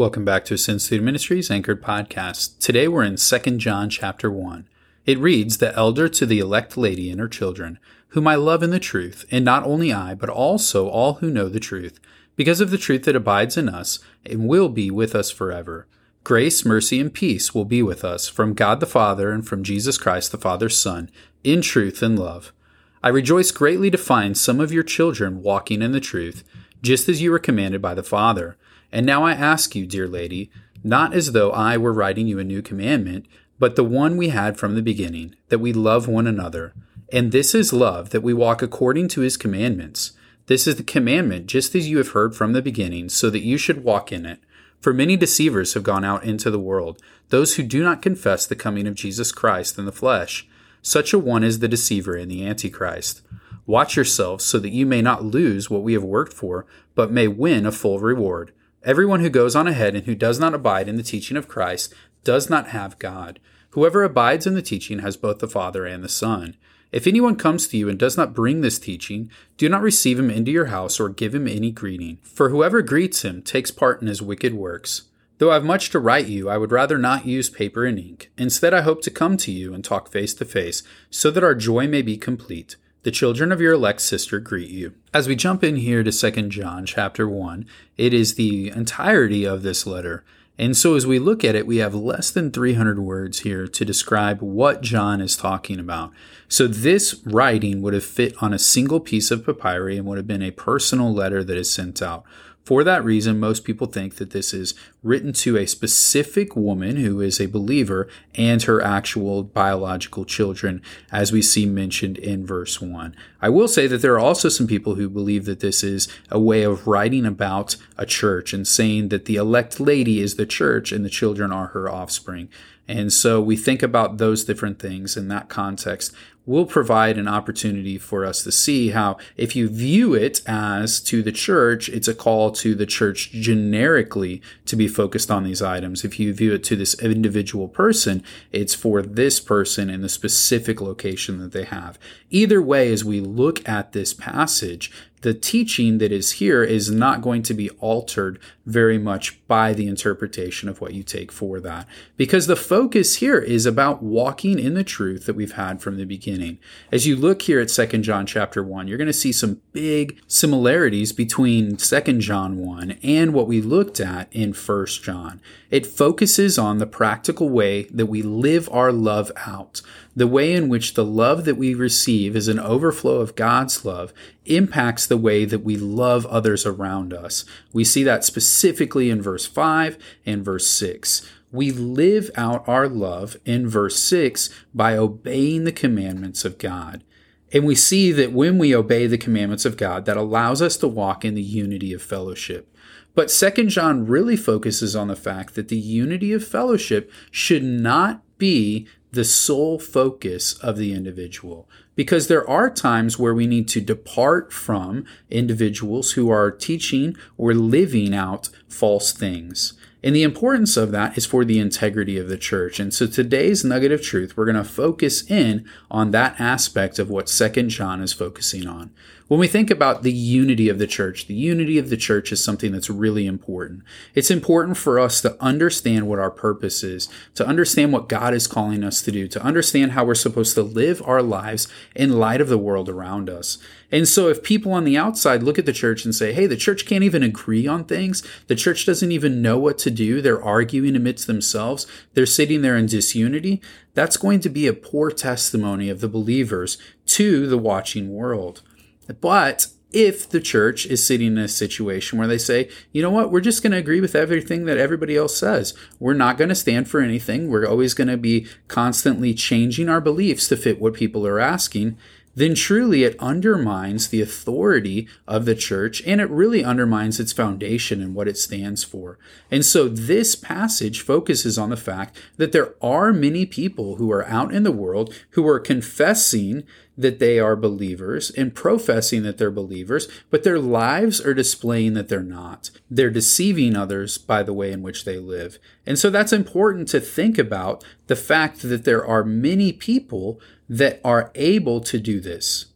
Welcome back to Ascend Student Ministries Anchored Podcast. Today we're in 2 John chapter 1. It reads, The elder to the elect lady and her children, whom I love in the truth, and not only I, but also all who know the truth, because of the truth that abides in us and will be with us forever. Grace, mercy, and peace will be with us from God the Father and from Jesus Christ the Father's Son, in truth and love. I rejoice greatly to find some of your children walking in the truth, just as you were commanded by the Father. And now I ask you, dear lady, not as though I were writing you a new commandment, but the one we had from the beginning, that we love one another. And this is love, that we walk according to his commandments. This is the commandment, just as you have heard from the beginning, so that you should walk in it. For many deceivers have gone out into the world, those who do not confess the coming of Jesus Christ in the flesh. Such a one is the deceiver and the antichrist. Watch yourselves so that you may not lose what we have worked for, but may win a full reward. Everyone who goes on ahead and who does not abide in the teaching of Christ does not have God. Whoever abides in the teaching has both the Father and the Son. If anyone comes to you and does not bring this teaching, do not receive him into your house or give him any greeting. For whoever greets him takes part in his wicked works. Though I have much to write you, I would rather not use paper and ink. Instead, I hope to come to you and talk face to face, so that our joy may be complete. The children of your elect sister greet you. As we jump in here to 2 John chapter 1, it is the entirety of this letter. And so as we look at it, we have less than 300 words here to describe what John is talking about. So this writing would have fit on a single piece of papyri and would have been a personal letter that is sent out. For that reason, most people think that this is written to a specific woman who is a believer and her actual biological children, as we see mentioned in verse 1. I will say that there are also some people who believe that this is a way of writing about a church and saying that the elect lady is the church and the children are her offspring. And so we think about those different things in that context will provide an opportunity for us to see how, if you view it as to the church, it's a call to the church generically to be focused on these items. If you view it to this individual person, it's for this person in the specific location that they have. Either way, as we look at this passage, the teaching that is here is not going to be altered very much by the interpretation of what you take for that. Because the focus here is about walking in the truth that we've had from the beginning. As you look here at 2 John chapter 1, you're going to see some big similarities between 2 John 1 and what we looked at in 1 John. It focuses on the practical way that we live our love out. The way in which the love that we receive is an overflow of God's love impacts the way that we love others around us. We see that specifically in verse 5 and verse 6. We live out our love in verse 6 by obeying the commandments of God. And we see that when we obey the commandments of God, that allows us to walk in the unity of fellowship. But 2 John really focuses on the fact that the unity of fellowship should not be the sole focus of the individual. Because there are times where we need to depart from individuals who are teaching or living out false things. And the importance of that is for the integrity of the church. And so today's nugget of truth, we're going to focus in on that aspect of what Second John is focusing on. When we think about the unity of the church, the unity of the church is something that's really important. It's important for us to understand what our purpose is, to understand what God is calling us to do, to understand how we're supposed to live our lives in light of the world around us. And so if people on the outside look at the church and say, hey, the church can't even agree on things, the church doesn't even know what to do, they're arguing amidst themselves, they're sitting there in disunity, that's going to be a poor testimony of the believers to the watching world. But if the church is sitting in a situation where they say, you know what, we're just going to agree with everything that everybody else says. We're not going to stand for anything. We're always going to be constantly changing our beliefs to fit what people are asking then truly it undermines the authority of the church and it really undermines its foundation and what it stands for. And so this passage focuses on the fact that there are many people who are out in the world who are confessing that they are believers and professing that they're believers, but their lives are displaying that they're not. They're deceiving others by the way in which they live. And so that's important to think about the fact that there are many people that are able to do this.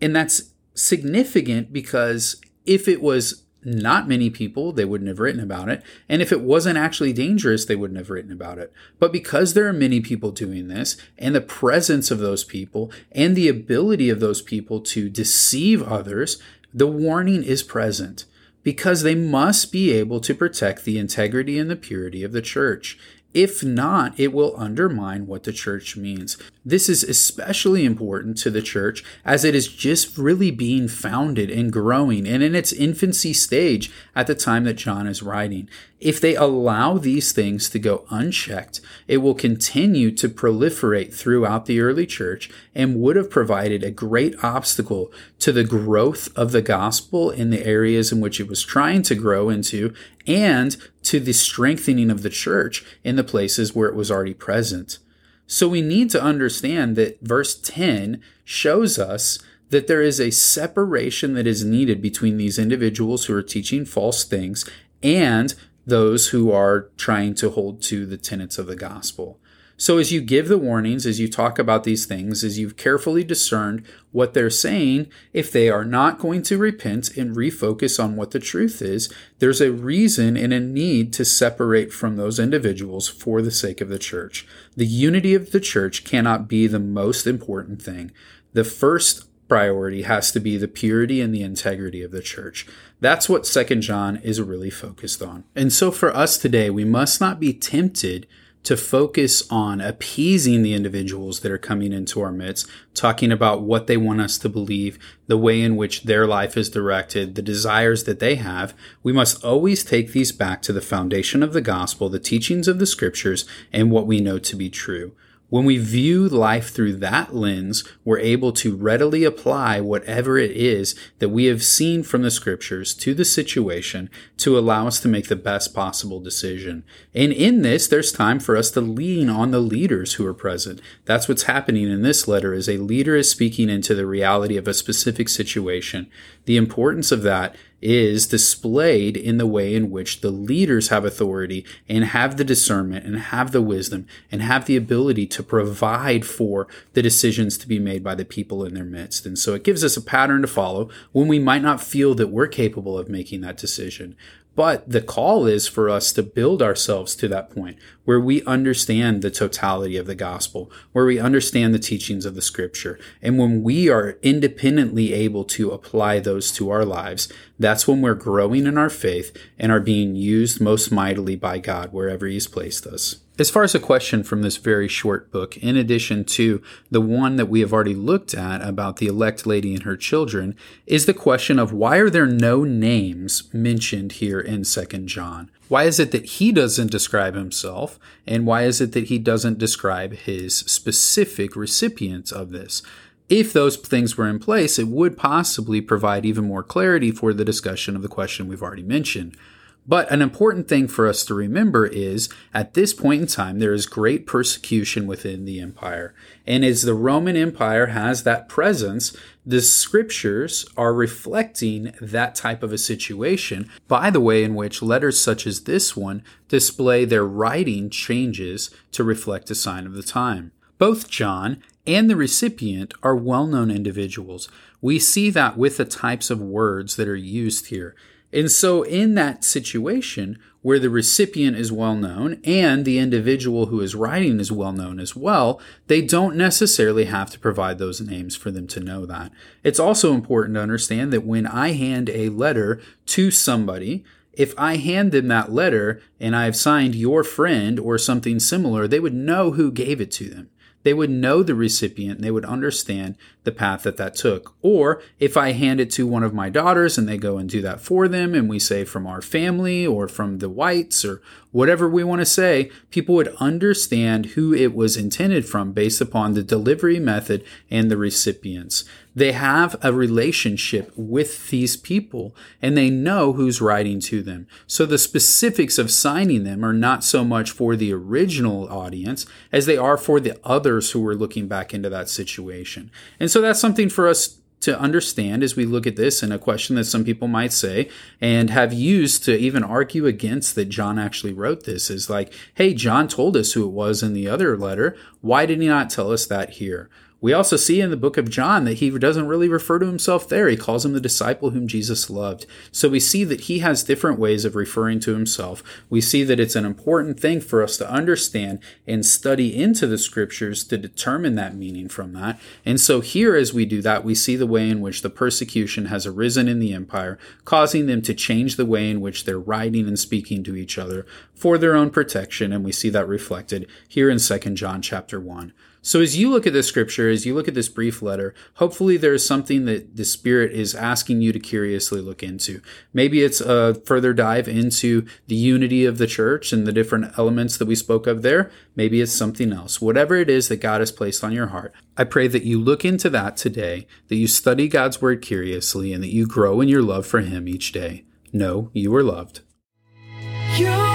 And that's significant because if it was not many people, they wouldn't have written about it. And if it wasn't actually dangerous, they wouldn't have written about it. But because there are many people doing this, and the presence of those people, and the ability of those people to deceive others, the warning is present because they must be able to protect the integrity and the purity of the church. If not, it will undermine what the church means. This is especially important to the church as it is just really being founded and growing and in its infancy stage at the time that John is writing. If they allow these things to go unchecked, it will continue to proliferate throughout the early church and would have provided a great obstacle to the growth of the gospel in the areas in which it was trying to grow into and to the strengthening of the church in the places where it was already present. So we need to understand that verse 10 shows us that there is a separation that is needed between these individuals who are teaching false things and those who are trying to hold to the tenets of the gospel. So, as you give the warnings, as you talk about these things, as you've carefully discerned what they're saying, if they are not going to repent and refocus on what the truth is, there's a reason and a need to separate from those individuals for the sake of the church. The unity of the church cannot be the most important thing. The first priority has to be the purity and the integrity of the church. That's what Second John is really focused on. And so for us today, we must not be tempted to focus on appeasing the individuals that are coming into our midst, talking about what they want us to believe, the way in which their life is directed, the desires that they have, we must always take these back to the foundation of the gospel, the teachings of the scriptures, and what we know to be true. When we view life through that lens, we're able to readily apply whatever it is that we have seen from the scriptures to the situation to allow us to make the best possible decision. And in this, there's time for us to lean on the leaders who are present. That's what's happening in this letter is a leader is speaking into the reality of a specific situation. The importance of that is displayed in the way in which the leaders have authority and have the discernment and have the wisdom and have the ability to provide for the decisions to be made by the people in their midst. And so it gives us a pattern to follow when we might not feel that we're capable of making that decision. But the call is for us to build ourselves to that point where we understand the totality of the gospel, where we understand the teachings of the scripture. And when we are independently able to apply those to our lives, that's when we're growing in our faith and are being used most mightily by God wherever He's placed us. As far as a question from this very short book, in addition to the one that we have already looked at about the elect lady and her children, is the question of why are there no names mentioned here in 2 John? Why is it that he doesn't describe himself? And why is it that he doesn't describe his specific recipients of this? If those things were in place, it would possibly provide even more clarity for the discussion of the question we've already mentioned. But an important thing for us to remember is at this point in time, there is great persecution within the empire. And as the Roman Empire has that presence, the scriptures are reflecting that type of a situation by the way in which letters such as this one display their writing changes to reflect a sign of the time. Both John and the recipient are well known individuals. We see that with the types of words that are used here. And so, in that situation where the recipient is well known and the individual who is writing is well known as well, they don't necessarily have to provide those names for them to know that. It's also important to understand that when I hand a letter to somebody, if I hand them that letter and I've signed your friend or something similar, they would know who gave it to them they would know the recipient and they would understand the path that that took. Or if I hand it to one of my daughters and they go and do that for them, and we say from our family or from the whites or whatever we want to say, people would understand who it was intended from based upon the delivery method and the recipients. They have a relationship with these people and they know who's writing to them. So the specifics of signing them are not so much for the original audience as they are for the others who are looking back into that situation. And so that's something for us to understand as we look at this and a question that some people might say and have used to even argue against that John actually wrote this is like, hey, John told us who it was in the other letter. Why did he not tell us that here? We also see in the book of John that he doesn't really refer to himself there. He calls him the disciple whom Jesus loved. So we see that he has different ways of referring to himself. We see that it's an important thing for us to understand and study into the scriptures to determine that meaning from that. And so here, as we do that, we see the way in which the persecution has arisen in the empire, causing them to change the way in which they're writing and speaking to each other for their own protection. And we see that reflected here in 2 John chapter 1. So as you look at this scripture, as you look at this brief letter, hopefully there is something that the Spirit is asking you to curiously look into. Maybe it's a further dive into the unity of the church and the different elements that we spoke of there. Maybe it's something else. Whatever it is that God has placed on your heart, I pray that you look into that today, that you study God's Word curiously, and that you grow in your love for Him each day. Know you are loved. You